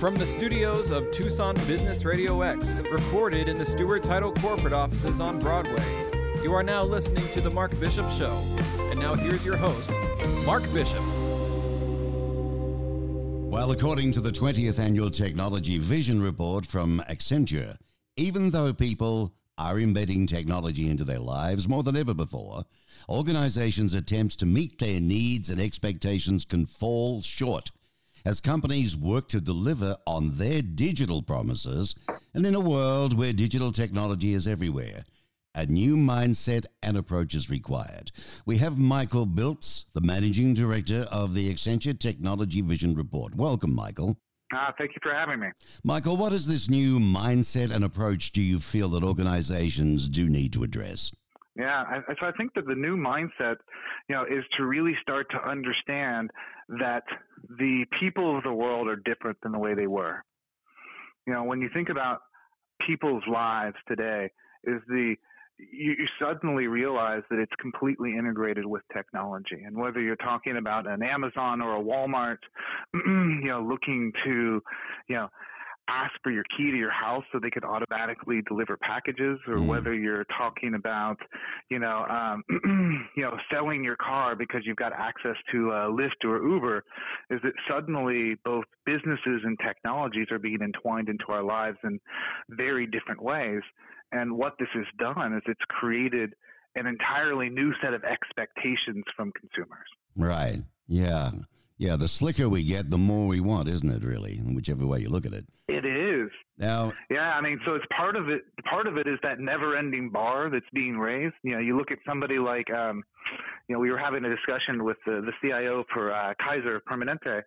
From the studios of Tucson Business Radio X, recorded in the Stewart Title corporate offices on Broadway, you are now listening to The Mark Bishop Show. And now here's your host, Mark Bishop. Well, according to the 20th Annual Technology Vision Report from Accenture, even though people are embedding technology into their lives more than ever before, organizations' attempts to meet their needs and expectations can fall short as companies work to deliver on their digital promises. And in a world where digital technology is everywhere, a new mindset and approach is required. We have Michael Biltz, the managing director of the Accenture Technology Vision Report. Welcome, Michael. Uh, thank you for having me. Michael, what is this new mindset and approach do you feel that organizations do need to address? Yeah, I, so I think that the new mindset, you know, is to really start to understand that the people of the world are different than the way they were. You know, when you think about people's lives today, is the you, you, suddenly realize that it's completely integrated with technology. And whether you're talking about an Amazon or a Walmart, you know, looking to, you know, ask for your key to your house so they could automatically deliver packages, or mm. whether you're talking about, you know, um, you know, selling your car because you've got access to uh, Lyft or Uber, is that suddenly both businesses and technologies are being entwined into our lives in very different ways. And what this has done is it's created an entirely new set of expectations from consumers. Right. Yeah. Yeah, the slicker we get, the more we want, isn't it? Really, whichever way you look at it. It is. Now, yeah, I mean, so it's part of it. Part of it is that never-ending bar that's being raised. You know, you look at somebody like, um, you know, we were having a discussion with the, the CIO for uh, Kaiser Permanente,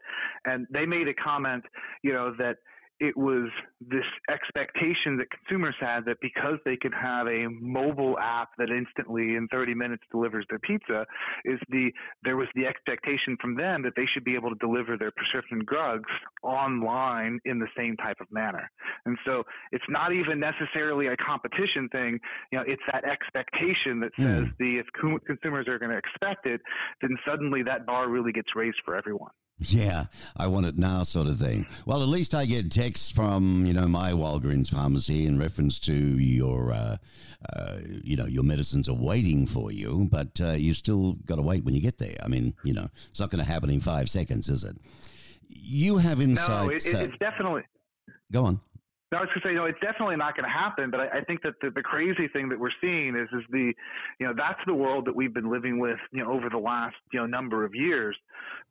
and they made a comment, you know, that it was this expectation that consumers had that because they could have a mobile app that instantly in 30 minutes delivers their pizza is the there was the expectation from them that they should be able to deliver their prescription drugs online in the same type of manner and so it's not even necessarily a competition thing you know it's that expectation that says mm. the if consumers are going to expect it then suddenly that bar really gets raised for everyone yeah, I want it now, sort of thing. Well, at least I get texts from you know my Walgreens pharmacy in reference to your, uh, uh, you know, your medicines are waiting for you, but uh, you still got to wait when you get there. I mean, you know, it's not going to happen in five seconds, is it? You have insights. No, it, it's definitely. Go on. No, I was going to say, no, it's definitely not going to happen. But I, I think that the, the crazy thing that we're seeing is, is the, you know, that's the world that we've been living with, you know, over the last, you know, number of years.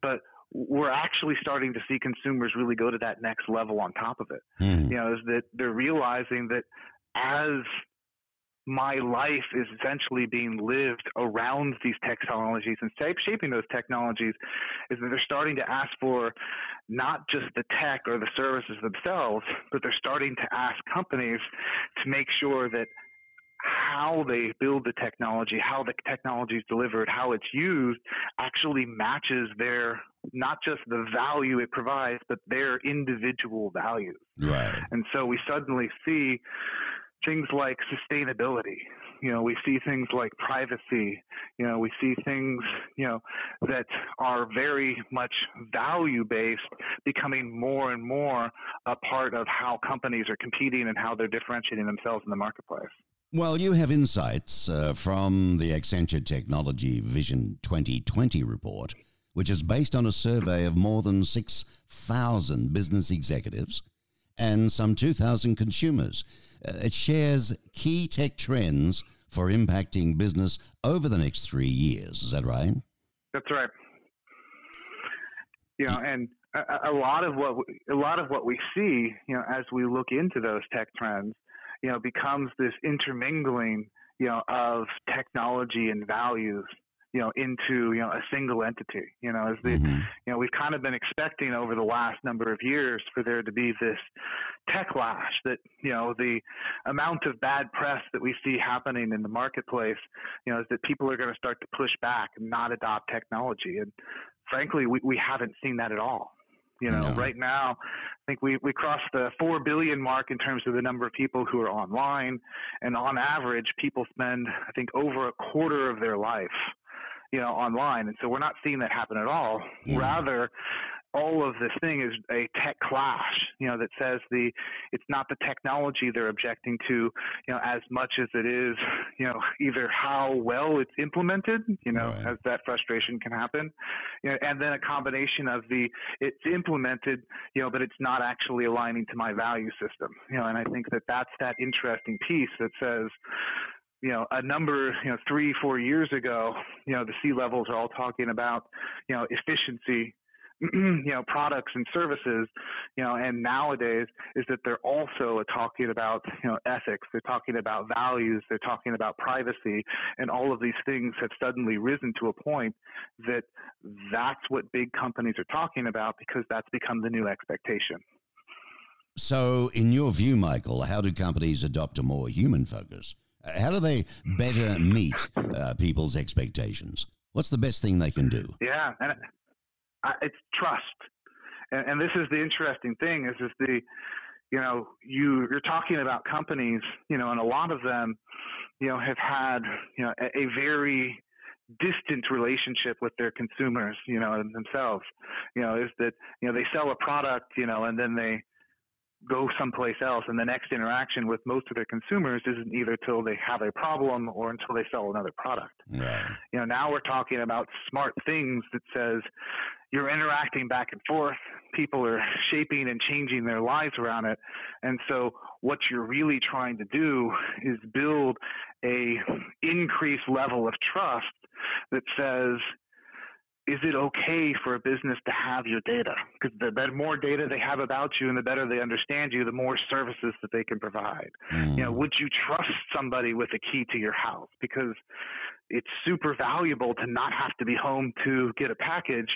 But we're actually starting to see consumers really go to that next level on top of it. Mm. You know, is that they're realizing that as my life is essentially being lived around these technologies and shaping those technologies is that they're starting to ask for not just the tech or the services themselves, but they're starting to ask companies to make sure that how they build the technology, how the technology is delivered, how it's used actually matches their not just the value it provides, but their individual values. Right. And so we suddenly see things like sustainability. You know, we see things like privacy. You know, we see things, you know, that are very much value based becoming more and more a part of how companies are competing and how they're differentiating themselves in the marketplace. Well, you have insights uh, from the Accenture Technology Vision 2020 report, which is based on a survey of more than 6,000 business executives and some 2,000 consumers. Uh, it shares key tech trends for impacting business over the next three years. Is that right? That's right. You know, and a, a lot of what we, a lot of what we see, you know, as we look into those tech trends you know, becomes this intermingling, you know, of technology and values, you know, into, you know, a single entity, you know, as the, mm-hmm. you know, we've kind of been expecting over the last number of years for there to be this techlash that, you know, the amount of bad press that we see happening in the marketplace, you know, is that people are going to start to push back and not adopt technology. And frankly, we, we haven't seen that at all. You know, no. right now, I think we, we crossed the 4 billion mark in terms of the number of people who are online. And on average, people spend, I think, over a quarter of their life, you know, online. And so we're not seeing that happen at all. Yeah. Rather, all of this thing is a tech clash, you know, that says the it's not the technology they're objecting to, you know, as much as it is, you know, either how well it's implemented, you know, right. as that frustration can happen, you know, and then a combination of the it's implemented, you know, but it's not actually aligning to my value system, you know, and I think that that's that interesting piece that says, you know, a number, you know, three, four years ago, you know, the C levels are all talking about, you know, efficiency, you know, products and services, you know, and nowadays is that they're also talking about, you know, ethics. They're talking about values. They're talking about privacy, and all of these things have suddenly risen to a point that that's what big companies are talking about because that's become the new expectation. So, in your view, Michael, how do companies adopt a more human focus? How do they better meet uh, people's expectations? What's the best thing they can do? Yeah, and it's trust, and, and this is the interesting thing: is is the you know you you're talking about companies, you know, and a lot of them, you know, have had you know a, a very distant relationship with their consumers, you know, themselves. You know, is that you know they sell a product, you know, and then they go someplace else and the next interaction with most of their consumers isn't either till they have a problem or until they sell another product. You know now we're talking about smart things that says you're interacting back and forth people are shaping and changing their lives around it and so what you're really trying to do is build a increased level of trust that says is it okay for a business to have your data? Because the better, more data they have about you and the better they understand you, the more services that they can provide. Mm. You know, mm. would you trust somebody with a key to your house? Because it's super valuable to not have to be home to get a package,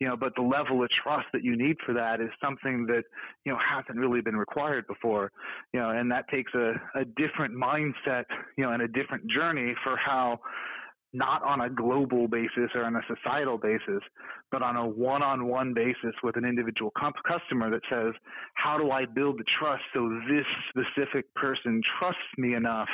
you know, but the level of trust that you need for that is something that, you know, hasn't really been required before, you know, and that takes a, a different mindset, you know, and a different journey for how not on a global basis or on a societal basis, but on a one on one basis with an individual comp- customer that says, How do I build the trust so this specific person trusts me enough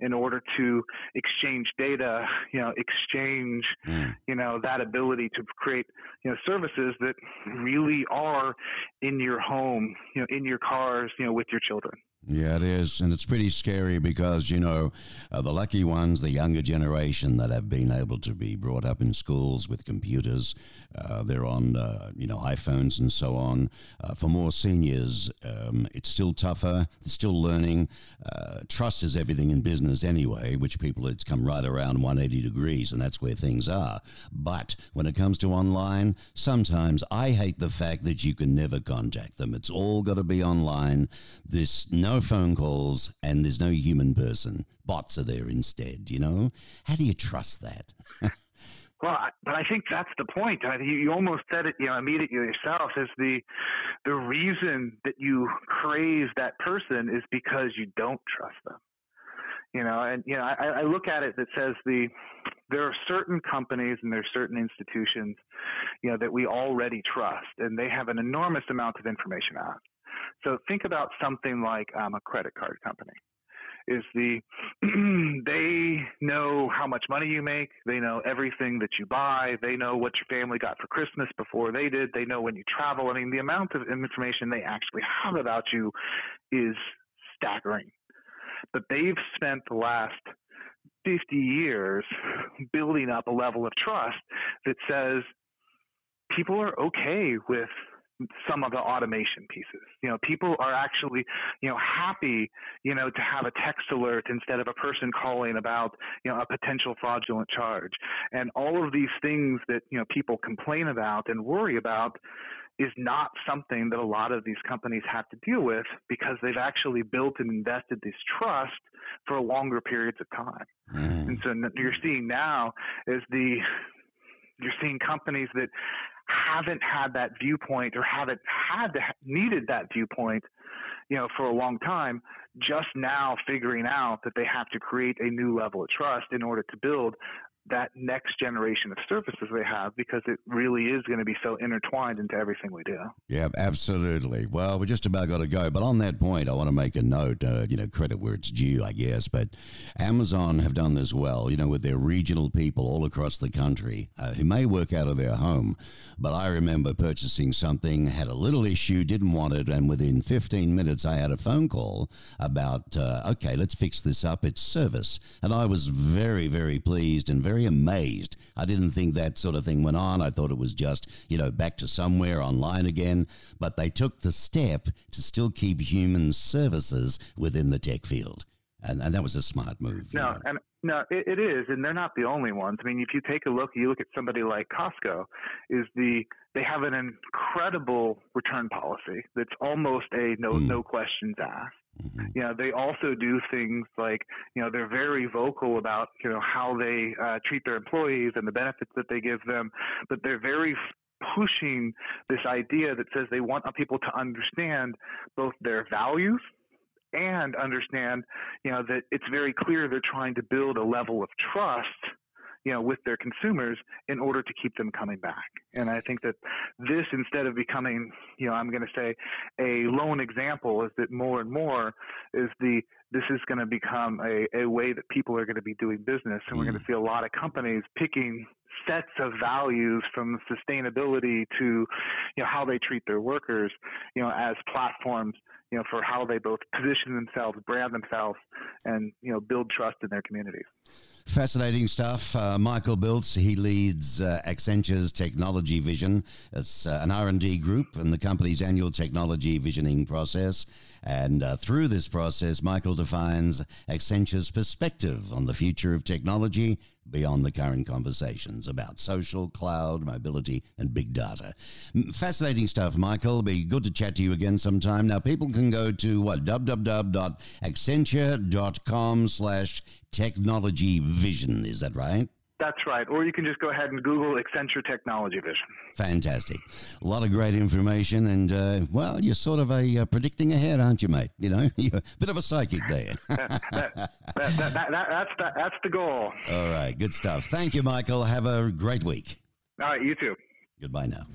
in order to exchange data, you know, exchange, mm. you know, that ability to create, you know, services that really are in your home, you know, in your cars, you know, with your children. Yeah, it is. And it's pretty scary because, you know, uh, the lucky ones, the younger generation that have been able to be brought up in schools with computers, uh, they're on, uh, you know, iPhones and so on. Uh, for more seniors, um, it's still tougher. They're still learning. Uh, trust is everything in business anyway, which people, it's come right around 180 degrees, and that's where things are. But when it comes to online, sometimes I hate the fact that you can never contact them. It's all got to be online. This no phone calls and there's no human person. Bots are there instead, you know? How do you trust that? Well, but I think that's the point. I, you, you almost said it, you know, immediately yourself. Is the the reason that you crave that person is because you don't trust them. You know, and you know, I, I look at it that says the there are certain companies and there are certain institutions, you know, that we already trust, and they have an enormous amount of information out. So think about something like um, a credit card company. Is the they know how much money you make, they know everything that you buy, they know what your family got for Christmas before they did, they know when you travel. I mean, the amount of information they actually have about you is staggering. But they've spent the last 50 years building up a level of trust that says people are okay with some of the automation pieces. You know, people are actually, you know, happy, you know, to have a text alert instead of a person calling about, you know, a potential fraudulent charge. And all of these things that, you know, people complain about and worry about is not something that a lot of these companies have to deal with because they've actually built and invested this trust for longer periods of time. Mm. And so you're seeing now is the you're seeing companies that haven't had that viewpoint or haven't had to, needed that viewpoint, you know, for a long time, just now figuring out that they have to create a new level of trust in order to build that next generation of services they have because it really is going to be so intertwined into everything we do. Yeah, absolutely. Well, we're just about got to go, but on that point, I want to make a note. Uh, you know, credit where it's due, I guess. But Amazon have done this well. You know, with their regional people all across the country uh, who may work out of their home, but I remember purchasing something, had a little issue, didn't want it, and within 15 minutes, I had a phone call about, uh, okay, let's fix this up. It's service, and I was very, very pleased and very very amazed. I didn't think that sort of thing went on. I thought it was just, you know, back to somewhere online again. But they took the step to still keep human services within the tech field. And, and that was a smart move. No, and no, it, it is, and they're not the only ones. I mean, if you take a look, you look at somebody like Costco, is the they have an incredible return policy that's almost a no mm. no questions asked. Mm-hmm. You know, they also do things like, you know, they're very vocal about, you know, how they uh, treat their employees and the benefits that they give them, but they're very pushing this idea that says they want people to understand both their values and understand, you know, that it's very clear they're trying to build a level of trust you know, with their consumers in order to keep them coming back. And I think that this, instead of becoming, you know, I'm going to say a lone example, is that more and more is the this is going to become a, a way that people are going to be doing business, and we're going to mm. see a lot of companies picking sets of values from sustainability to you know how they treat their workers you know as platforms you know for how they both position themselves brand themselves and you know build trust in their communities Fascinating stuff. Uh, Michael Biltz, he leads uh, Accenture's Technology Vision. It's uh, an R&D group in the company's annual technology visioning process. And uh, through this process, Michael defines Accenture's perspective on the future of technology beyond the current conversations about social, cloud, mobility, and big data. Fascinating stuff, Michael. Be good to chat to you again sometime. Now, people can go to what www.accenture.com slash technology vision. Is that right? That's right. Or you can just go ahead and Google Accenture Technology Vision. Fantastic. A lot of great information. And, uh, well, you're sort of a uh, predicting ahead, aren't you, mate? You know, you're a bit of a psychic there. that, that, that, that's, the, that's the goal. All right. Good stuff. Thank you, Michael. Have a great week. All right. You too. Goodbye now.